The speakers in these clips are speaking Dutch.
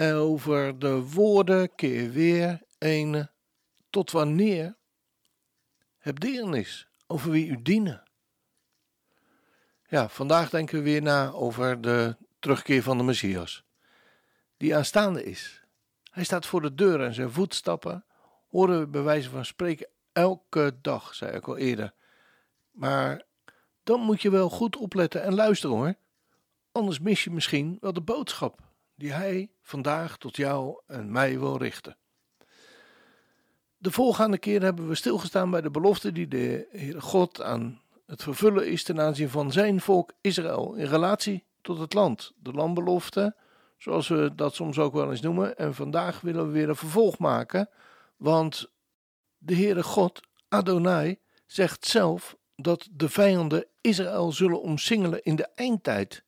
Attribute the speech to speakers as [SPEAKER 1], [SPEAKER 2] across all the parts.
[SPEAKER 1] Over de woorden keer weer een tot wanneer heb deernis over wie u dienen. Ja, vandaag denken we weer na over de terugkeer van de Messias, die aanstaande is. Hij staat voor de deur en zijn voetstappen horen we bij wijze van spreken elke dag, zei ik al eerder. Maar dan moet je wel goed opletten en luisteren hoor. Anders mis je misschien wel de boodschap die hij vandaag tot jou en mij wil richten. De voorgaande keer hebben we stilgestaan bij de belofte die de Heere God aan het vervullen is ten aanzien van zijn volk Israël in relatie tot het land. De landbelofte, zoals we dat soms ook wel eens noemen. En vandaag willen we weer een vervolg maken, want de Heere God, Adonai, zegt zelf dat de vijanden Israël zullen omsingelen in de eindtijd.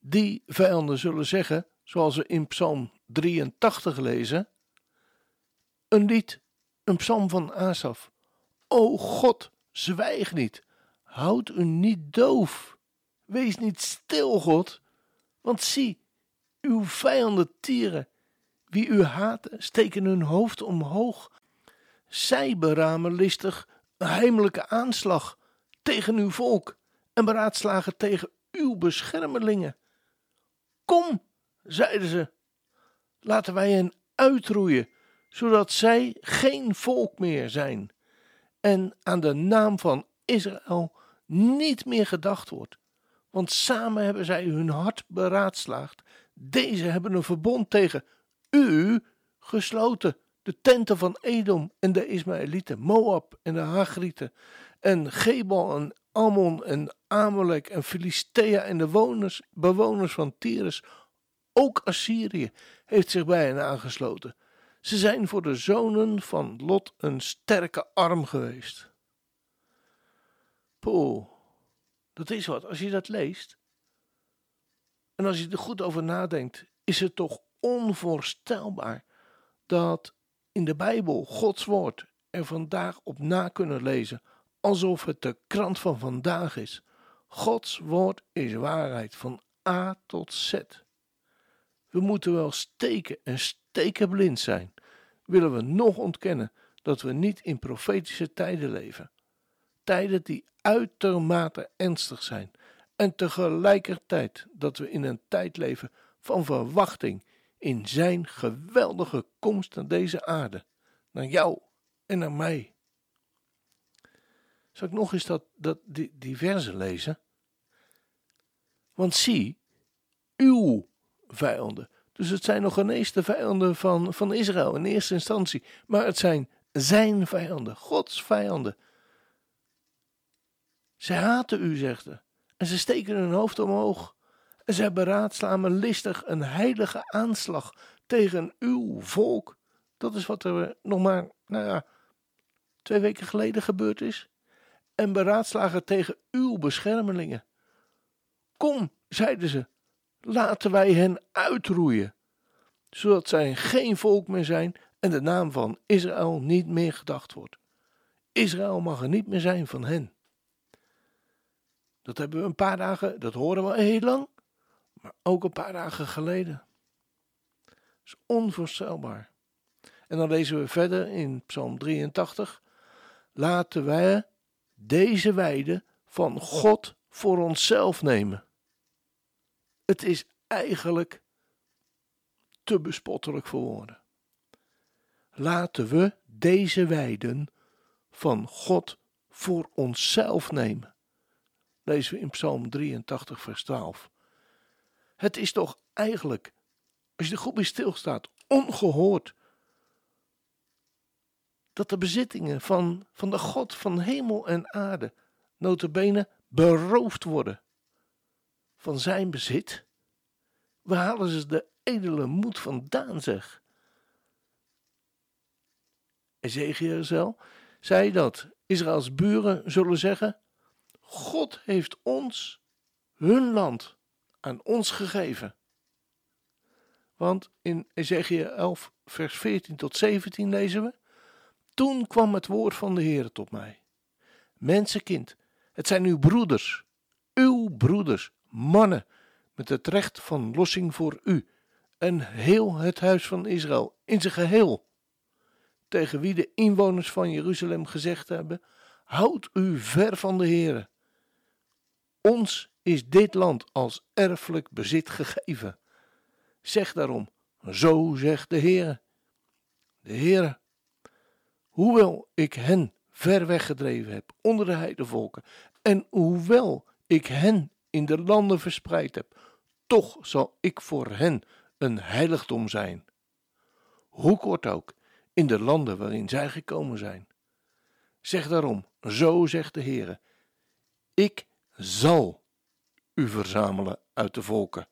[SPEAKER 1] Die vijanden zullen zeggen, zoals we in Psalm 83 lezen, een lied, een psalm van Asaf. O God, zwijg niet, houd u niet doof, wees niet stil, God, want zie, uw vijanden tieren, wie u haten, steken hun hoofd omhoog. Zij beramen listig een heimelijke aanslag tegen uw volk en beraadslagen tegen uw beschermelingen. Kom, zeiden ze, laten wij hen uitroeien, zodat zij geen volk meer zijn en aan de naam van Israël niet meer gedacht wordt. Want samen hebben zij hun hart beraadslaagd. Deze hebben een verbond tegen u gesloten. De tenten van Edom en de Ismaëlieten, Moab en de Hagrieten, en Gebal en Ammon en Amalek en Filistea en de woners, bewoners van Tyrus ook Assyrië heeft zich bij hen aangesloten. Ze zijn voor de zonen van Lot een sterke arm geweest. Poeh, dat is wat. Als je dat leest en als je er goed over nadenkt, is het toch onvoorstelbaar dat in de Bijbel Gods woord er vandaag op na kunnen lezen alsof het de krant van vandaag is. Gods woord is waarheid van A tot Z. We moeten wel steken en stekenblind zijn, willen we nog ontkennen dat we niet in profetische tijden leven. Tijden die uitermate ernstig zijn en tegelijkertijd dat we in een tijd leven van verwachting in zijn geweldige komst naar deze aarde, naar jou en naar mij. Zal ik nog eens dat, dat, die, die verse lezen? Want zie, uw vijanden. Dus het zijn nog ineens de vijanden van, van Israël in eerste instantie. Maar het zijn zijn vijanden, Gods vijanden. Ze haten u, zegt hij. En ze steken hun hoofd omhoog. En zij beraadslamen listig een heilige aanslag tegen uw volk. Dat is wat er nog maar, nou ja, twee weken geleden gebeurd is. En beraadslagen tegen uw beschermelingen. Kom, zeiden ze, laten wij hen uitroeien, zodat zij geen volk meer zijn en de naam van Israël niet meer gedacht wordt. Israël mag er niet meer zijn van hen. Dat hebben we een paar dagen, dat horen we heel lang, maar ook een paar dagen geleden. Dat is onvoorstelbaar. En dan lezen we verder in Psalm 83: Laten wij deze weide van God voor onszelf nemen. Het is eigenlijk te bespottelijk voor woorden. Laten we deze weiden van God voor onszelf nemen. Lezen we in Psalm 83, vers 12. Het is toch eigenlijk, als je er goed bij stilstaat, ongehoord dat de bezittingen van, van de God van hemel en aarde notabene beroofd worden van zijn bezit. Waar halen ze de edele moed vandaan, zeg? Ezekiel zei dat Israëls buren zullen zeggen: God heeft ons hun land aan ons gegeven. Want in Ezekiel 11, vers 14 tot 17 lezen we: Toen kwam het woord van de Heer tot mij. Mensenkind, het zijn uw broeders, uw broeders, mannen, met het recht van lossing voor u en heel het huis van Israël in zijn geheel. Tegen wie de inwoners van Jeruzalem gezegd hebben: Houd u ver van de Heere. Ons is dit land als erfelijk bezit gegeven. Zeg daarom: Zo zegt de Heere. De Heere, hoewel ik hen ver weggedreven heb onder de heidevolken, en hoewel ik hen in de landen verspreid heb, toch zal ik voor hen een heiligdom zijn. Hoe kort ook, in de landen waarin zij gekomen zijn. Zeg daarom, zo zegt de Heere, ik zal u verzamelen uit de volken,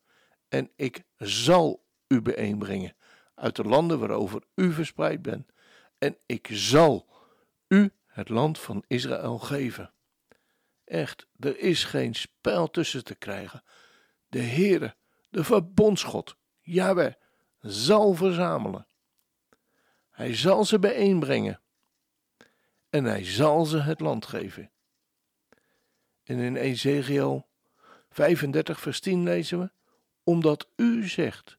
[SPEAKER 1] en ik zal u bijeenbrengen uit de landen waarover u verspreid bent, en ik zal u het land van Israël geven. Echt, er is geen spel tussen te krijgen. De Heere, de verbondsgod, Jahweh, zal verzamelen. Hij zal ze bijeenbrengen. En hij zal ze het land geven. En in Ezekiel 35 vers 10 lezen we, omdat u zegt,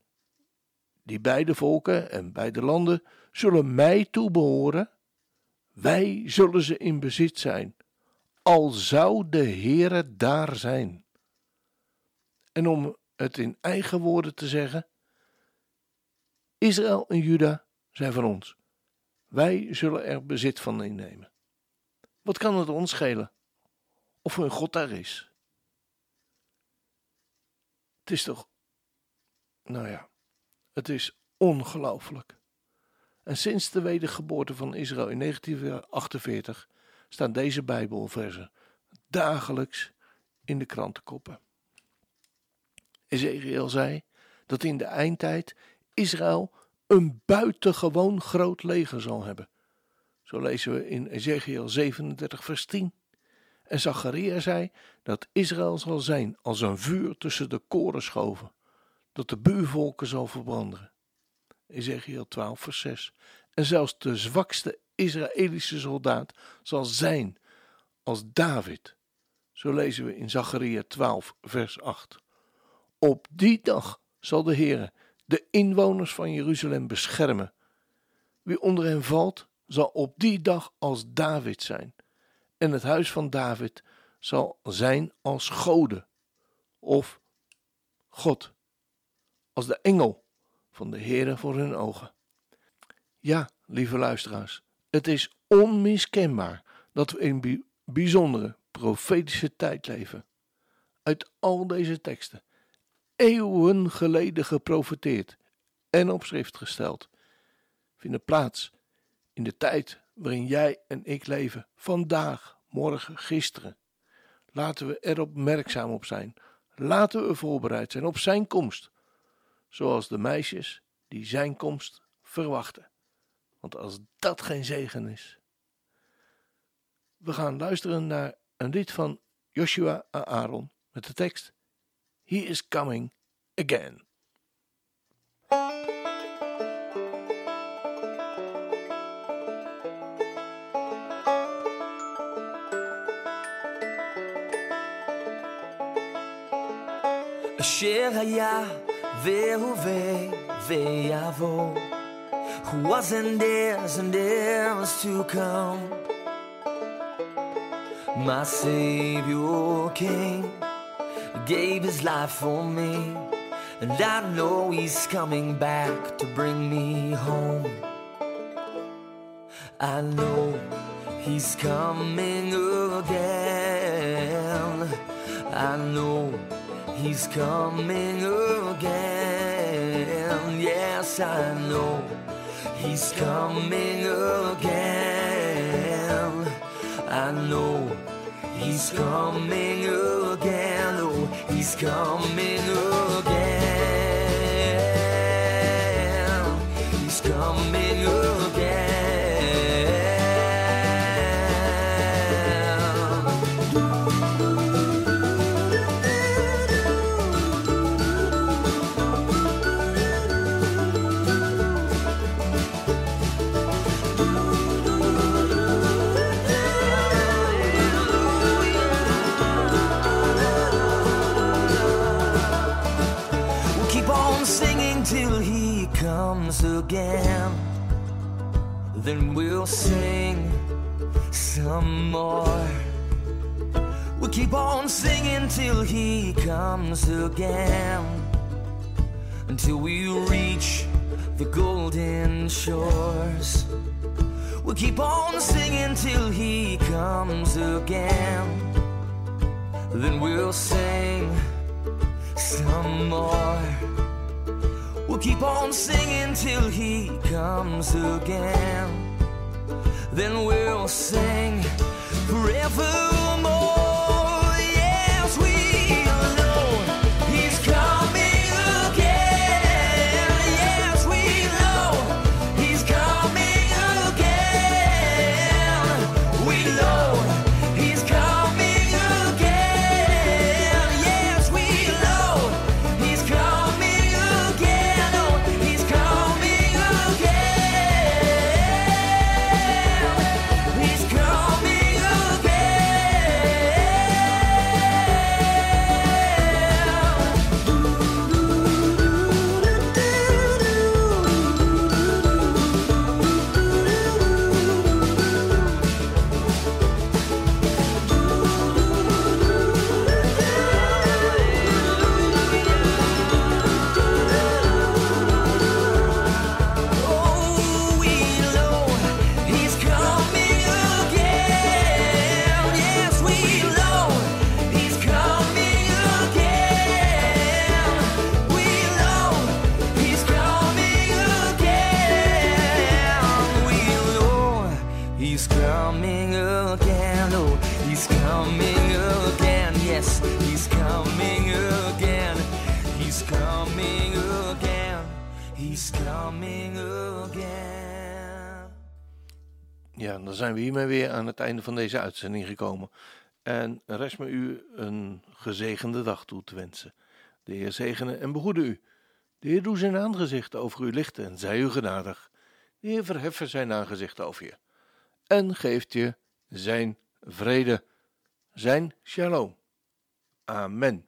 [SPEAKER 1] die beide volken en beide landen zullen mij toebehoren, wij zullen ze in bezit zijn, al zou de Heere daar zijn. En om het in eigen woorden te zeggen, Israël en Juda zijn van ons. Wij zullen er bezit van innemen. Wat kan het ons schelen of hun God daar is? Het is toch, nou ja, het is ongelooflijk. En sinds de wedergeboorte van Israël in 1948 staan deze Bijbelversen dagelijks in de krantenkoppen. Ezekiel zei dat in de eindtijd Israël een buitengewoon groot leger zal hebben. Zo lezen we in Ezekiel 37, vers 10. En Zacharia zei dat Israël zal zijn als een vuur tussen de korenschoven, dat de buurvolken zal verbranden. Ezekiel 12, vers 6. En zelfs de zwakste Israëlische soldaat zal zijn als David. Zo lezen we in Zacharia 12, vers 8. Op die dag zal de Heer de inwoners van Jeruzalem beschermen. Wie onder hen valt, zal op die dag als David zijn. En het huis van David zal zijn als Gode of God, als de engel van de Heere voor hun ogen. Ja, lieve luisteraars, het is onmiskenbaar dat we in bijzondere profetische tijd leven. Uit al deze teksten eeuwen geleden geprofeteerd en op schrift gesteld, vinden plaats in de tijd waarin jij en ik leven, vandaag, morgen, gisteren. Laten we er opmerkzaam op zijn. Laten we voorbereid zijn op zijn komst, zoals de meisjes die zijn komst verwachten. Want als dat geen zegen is. We gaan luisteren naar een lied van Joshua Aaron met de tekst He is coming again.
[SPEAKER 2] אשר היה והווה ויבוא, Who was and is and is to come. My Savior King gave his life for me, and I know he's coming back to bring me home. I know he's coming again. I know he's coming again. Yes, I know he's coming again. I know He's coming again, oh, he's coming again. comes again, then we'll sing some more. We'll keep on singing till he comes again, until we reach the golden shores. We'll keep on singing till he comes again, then we'll sing some more. Keep on singing till he comes again. Then we'll sing forevermore. He's coming again.
[SPEAKER 1] Ja, dan zijn we hiermee weer aan het einde van deze uitzending gekomen. En rest me u een gezegende dag toe te wensen. De Heer zegene en behoede u. De Heer doe zijn aangezicht over u lichten en zij u genadig. De Heer verheffen zijn aangezicht over je. En geeft je zijn vrede, zijn shalom. Amen.